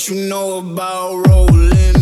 What you know about rolling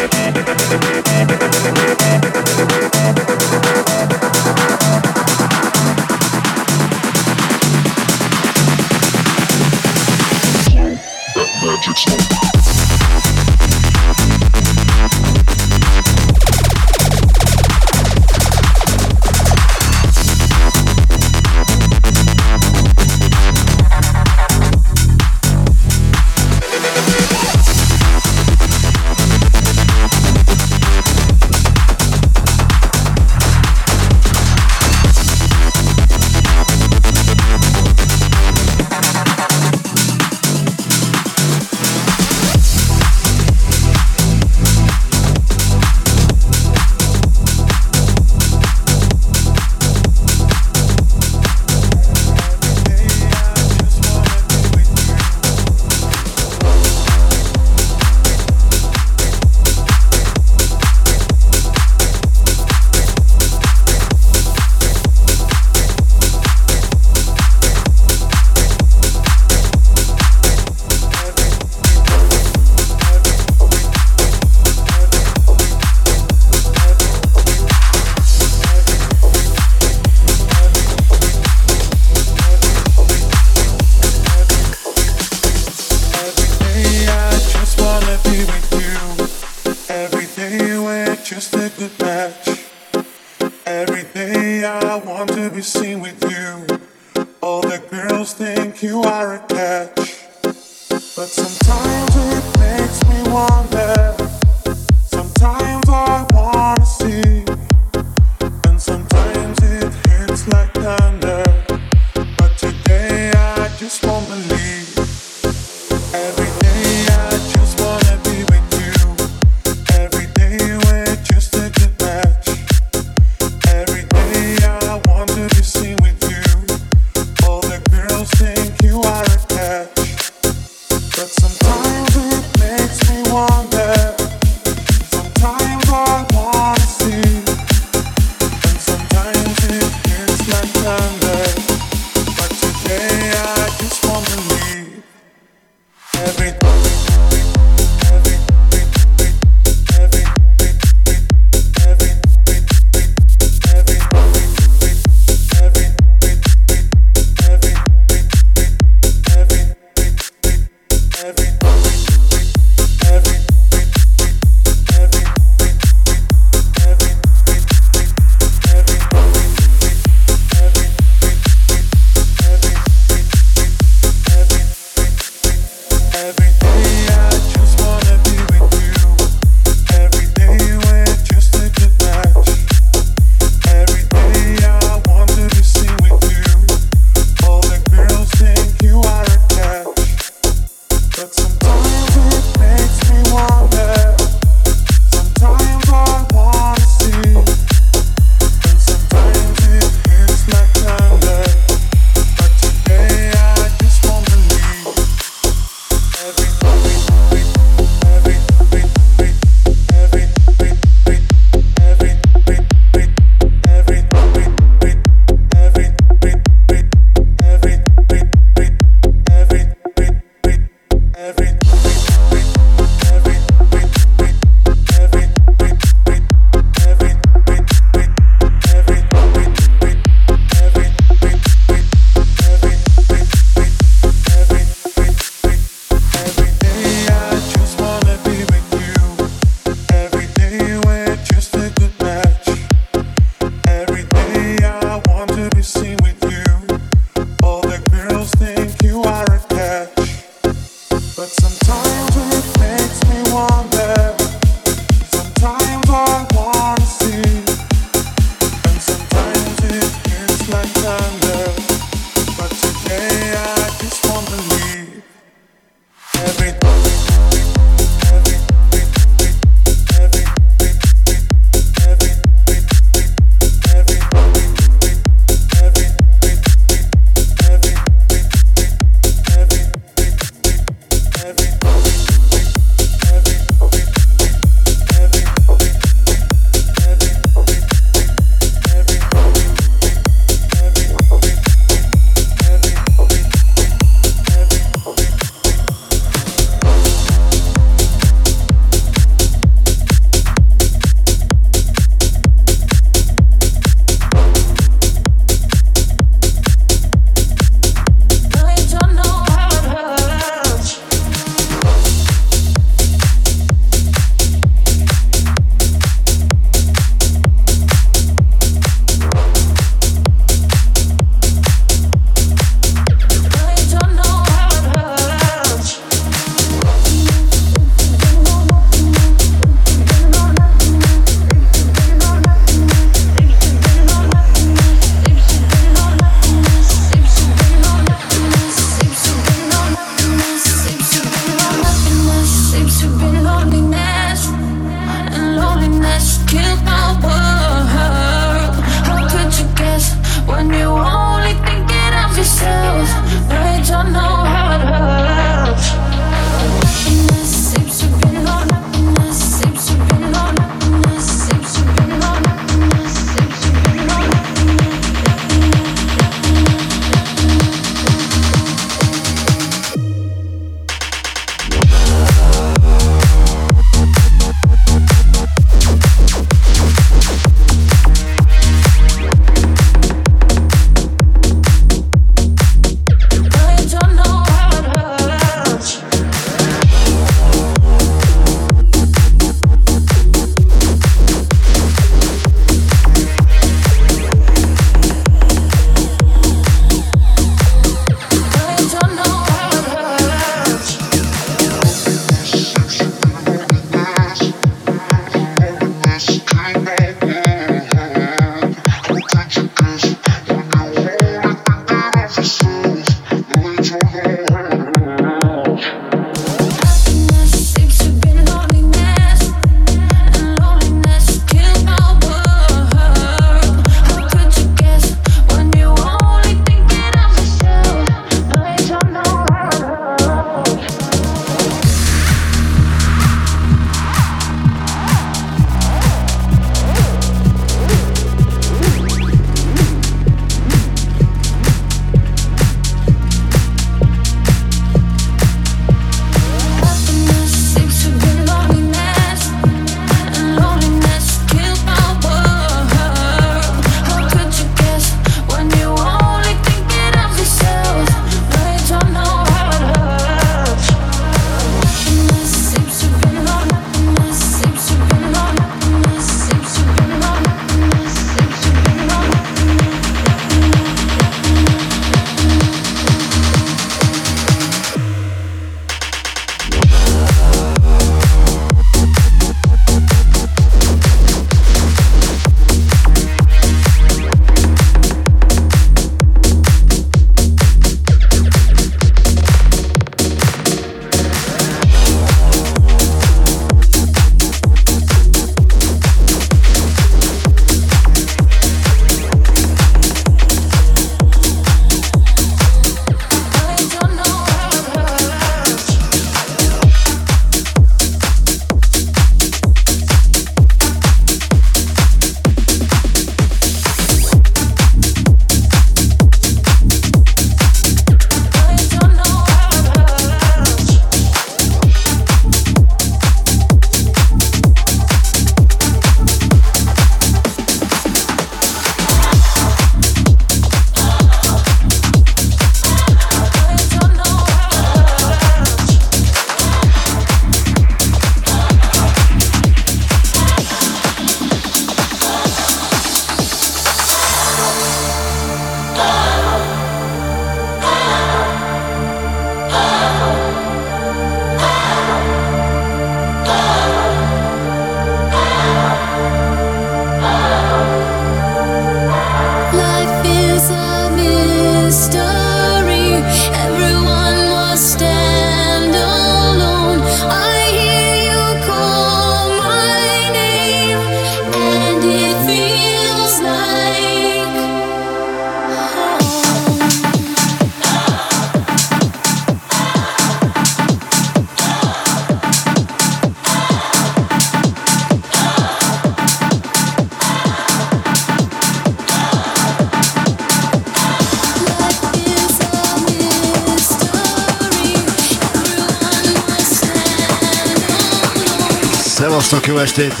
que eu achei.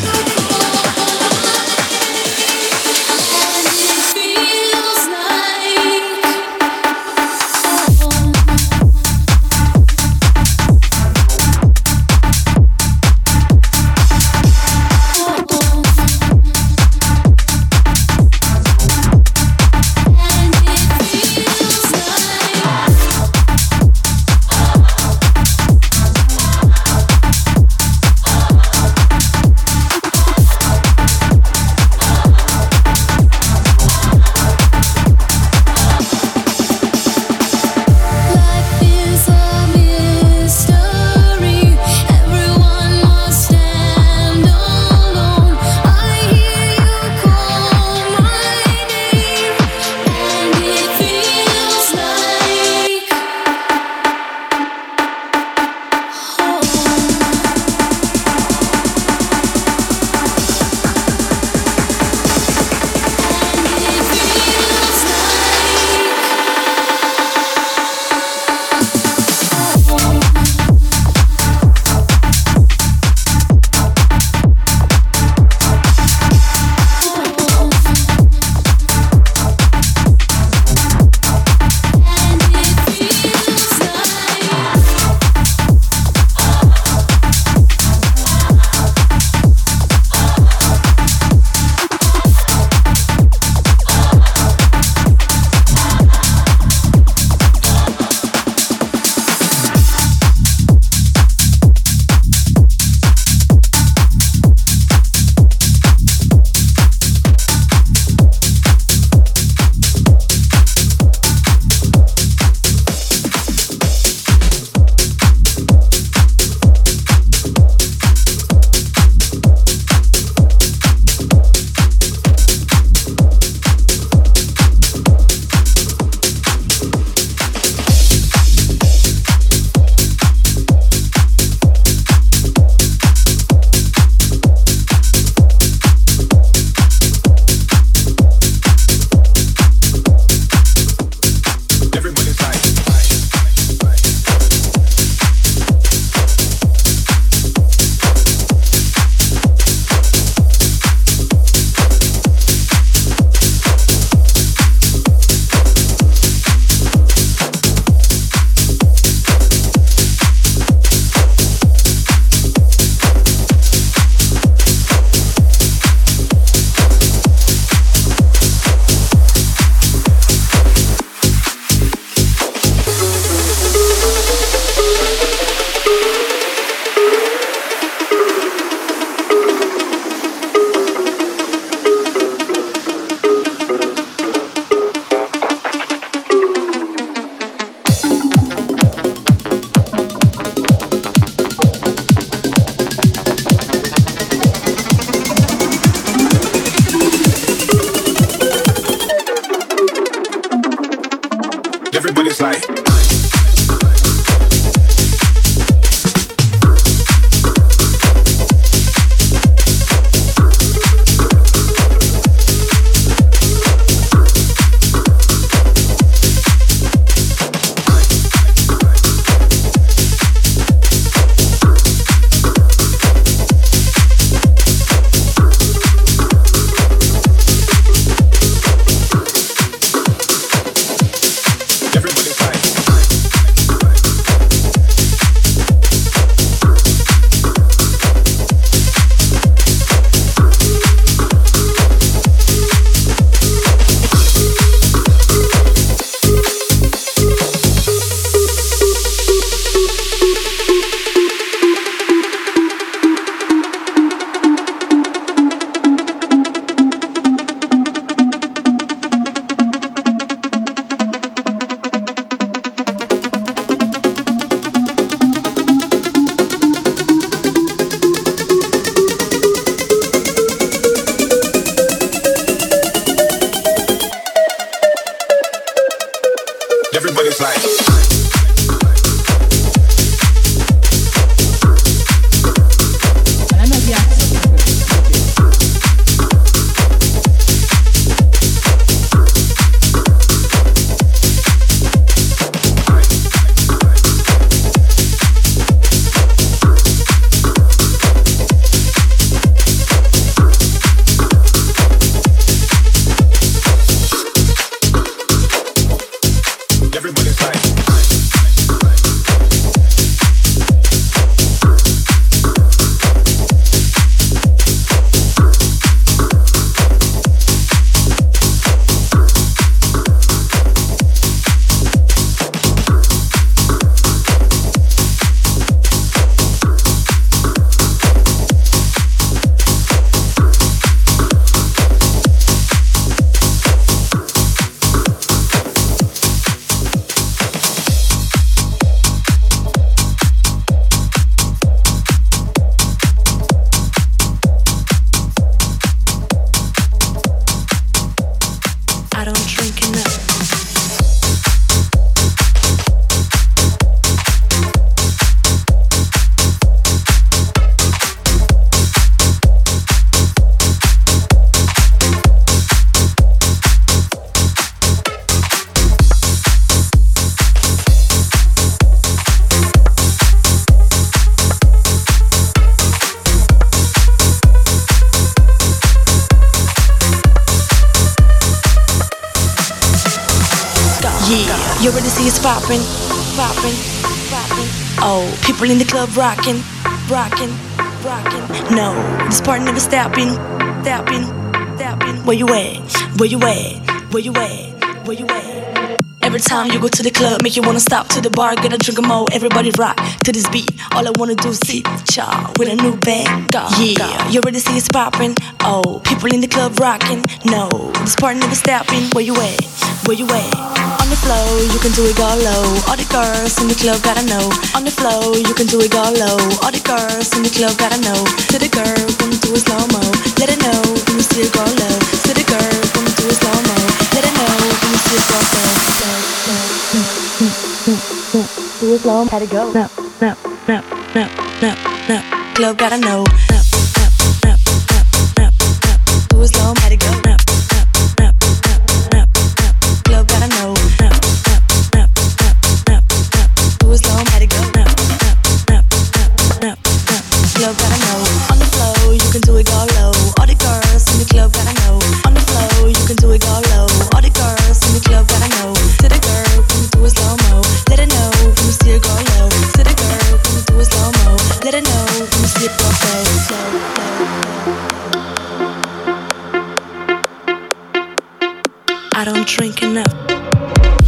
People in the club rocking, rocking, rocking. No, this party never stopping, stopping, stopping. Where you at? Where you at? Where you at? Where you at? Every time you go to the club, make you wanna stop to the bar, get a drink of more. Everybody rock to this beat. All I wanna do is see child with a new bang. Yeah, you already see it's popping. Oh, people in the club rocking. No, this party never stopping. Where you at? Where you at? On the floor, you can do it go oh. low. All the girls in the club gotta know. On the floor, you can do it go oh. low. All the girls in the club gotta know. To the girl, wanna do it slow mo. Let it know when you it go low. To the girl, wanna do it slow mo. Let it know when you it go low. Do it slow, to go. No, no, no, no, no, no. Club gotta know. Slow. I don't drink enough.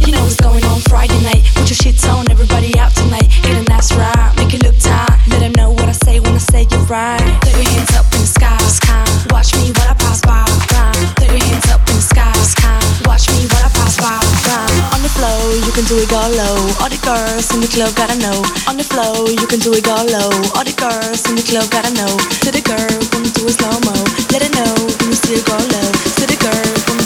You know what's going on Friday night. Put your shit on, everybody out tonight. Get a nice ride, make it look tight. Let them know what I say when I say it right. Throw your hands up in the sky, sky. Watch me while I pass by, by. Throw your hands up in the sky, sky. Watch me while I pass by, by. On the floor, you can do it go low. All the girls in the club gotta know. On the floor, you can do it go low. All the girls in the club gotta know. To the girl, wanna do it slow mo. Let her know when you it go low. To the girl,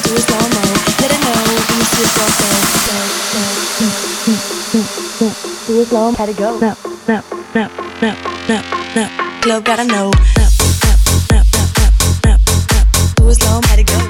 it go. No, no, no, no, no, no. Club gotta know. No, no, no, no, no, no, it slow, had to go.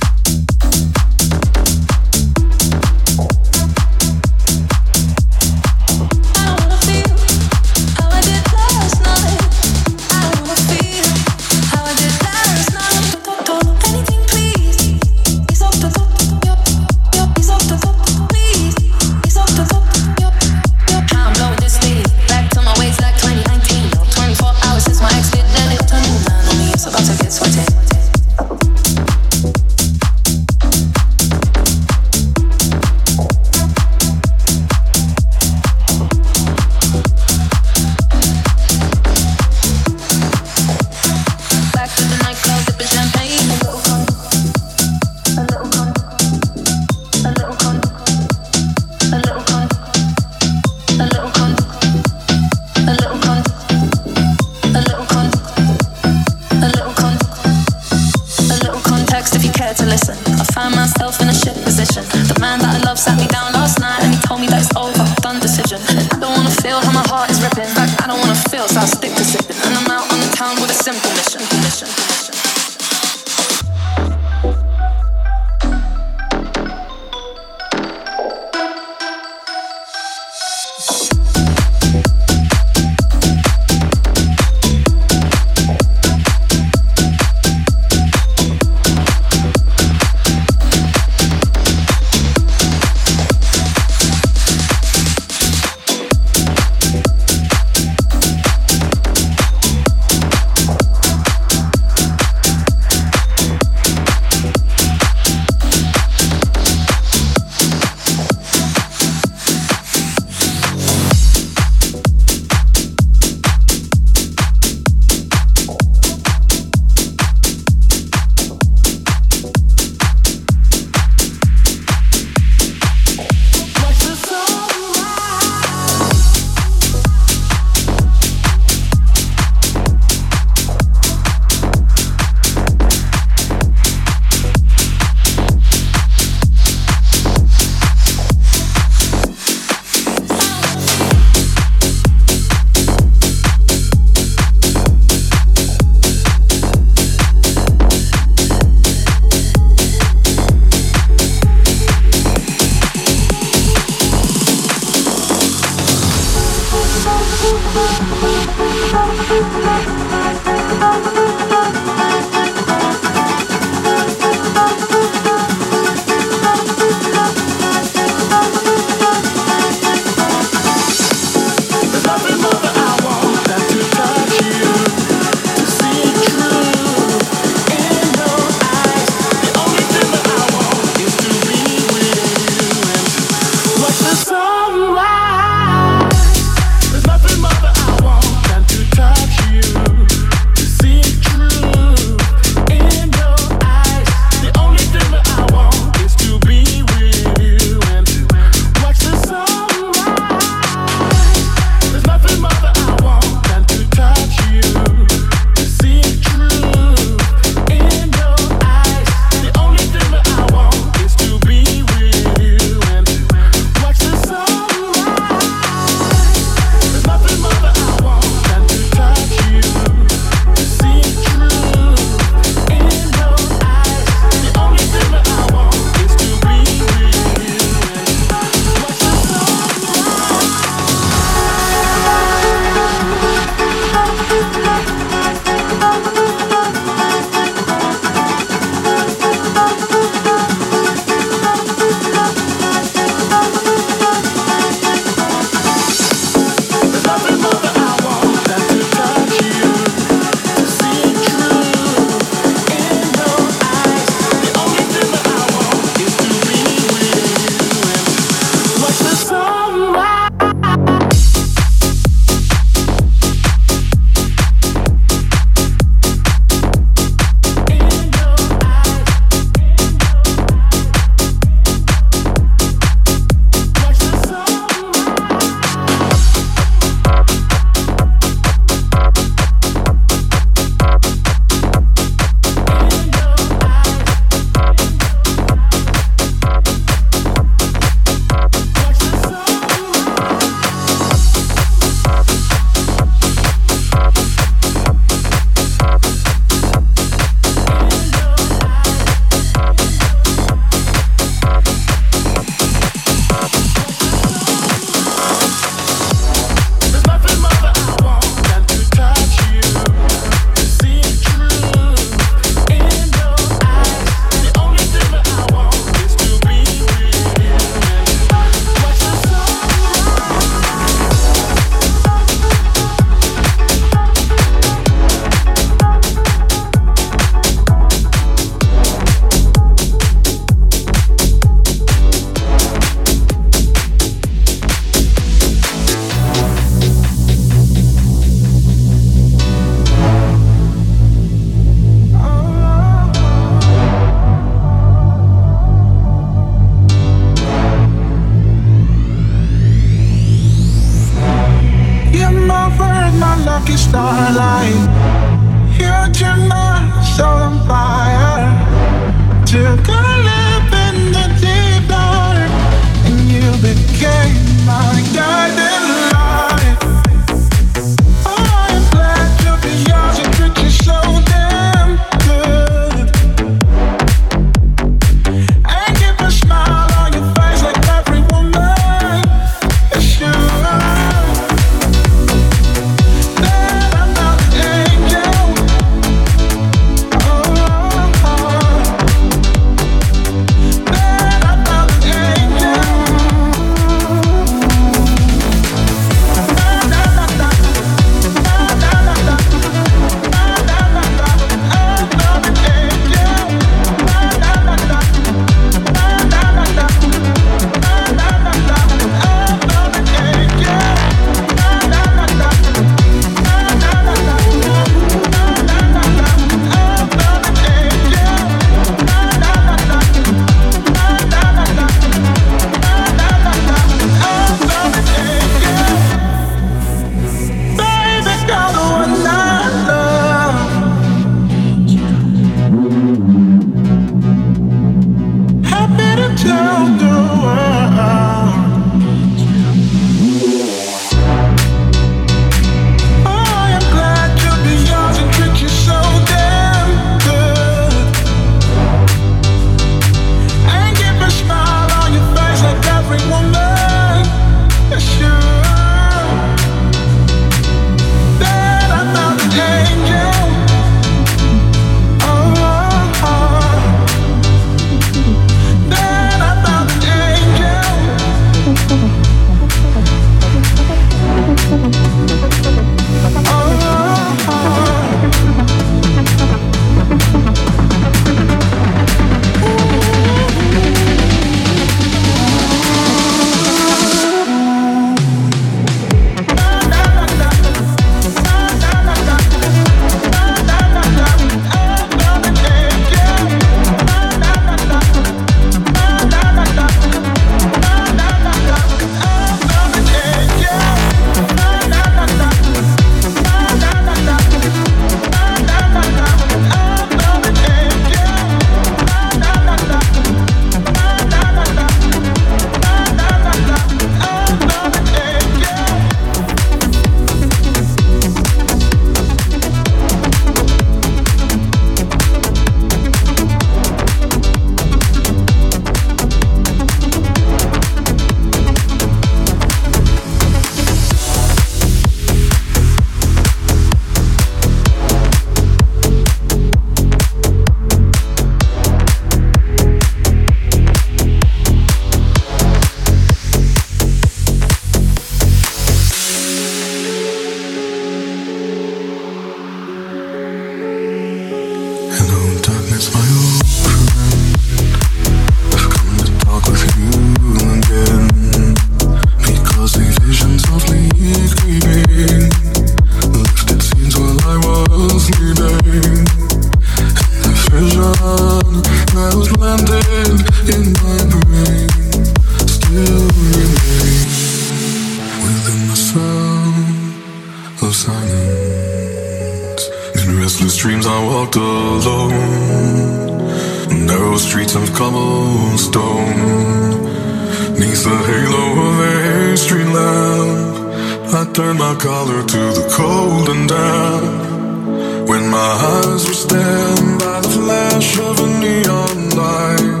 my collar to the cold and damp. When my eyes were stained by the flash of a neon light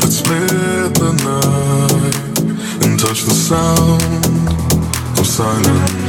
that split the night and touched the sound of silence.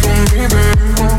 for me, baby.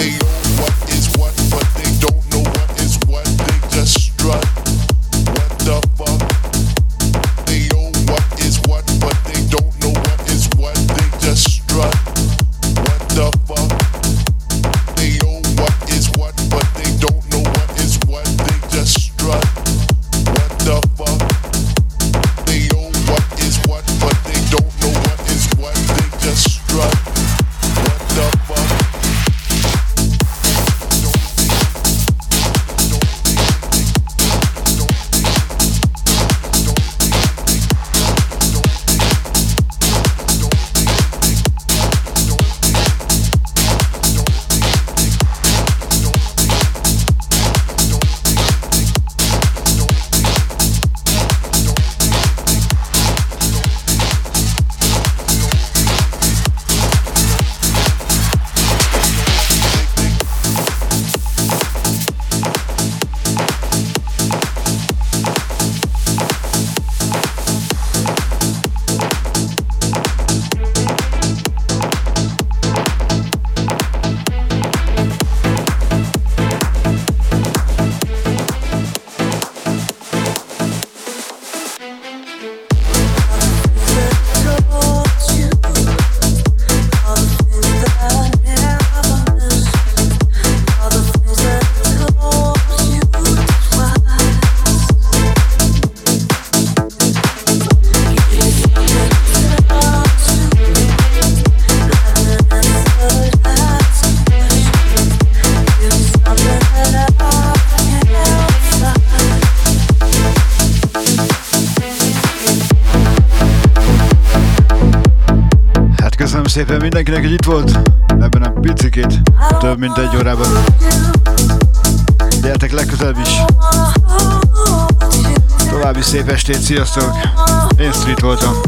see mindenkinek, hogy itt volt ebben a picikét, több mint egy órában. Gyertek legközelebb is. További szép estét, sziasztok! Én Street voltam.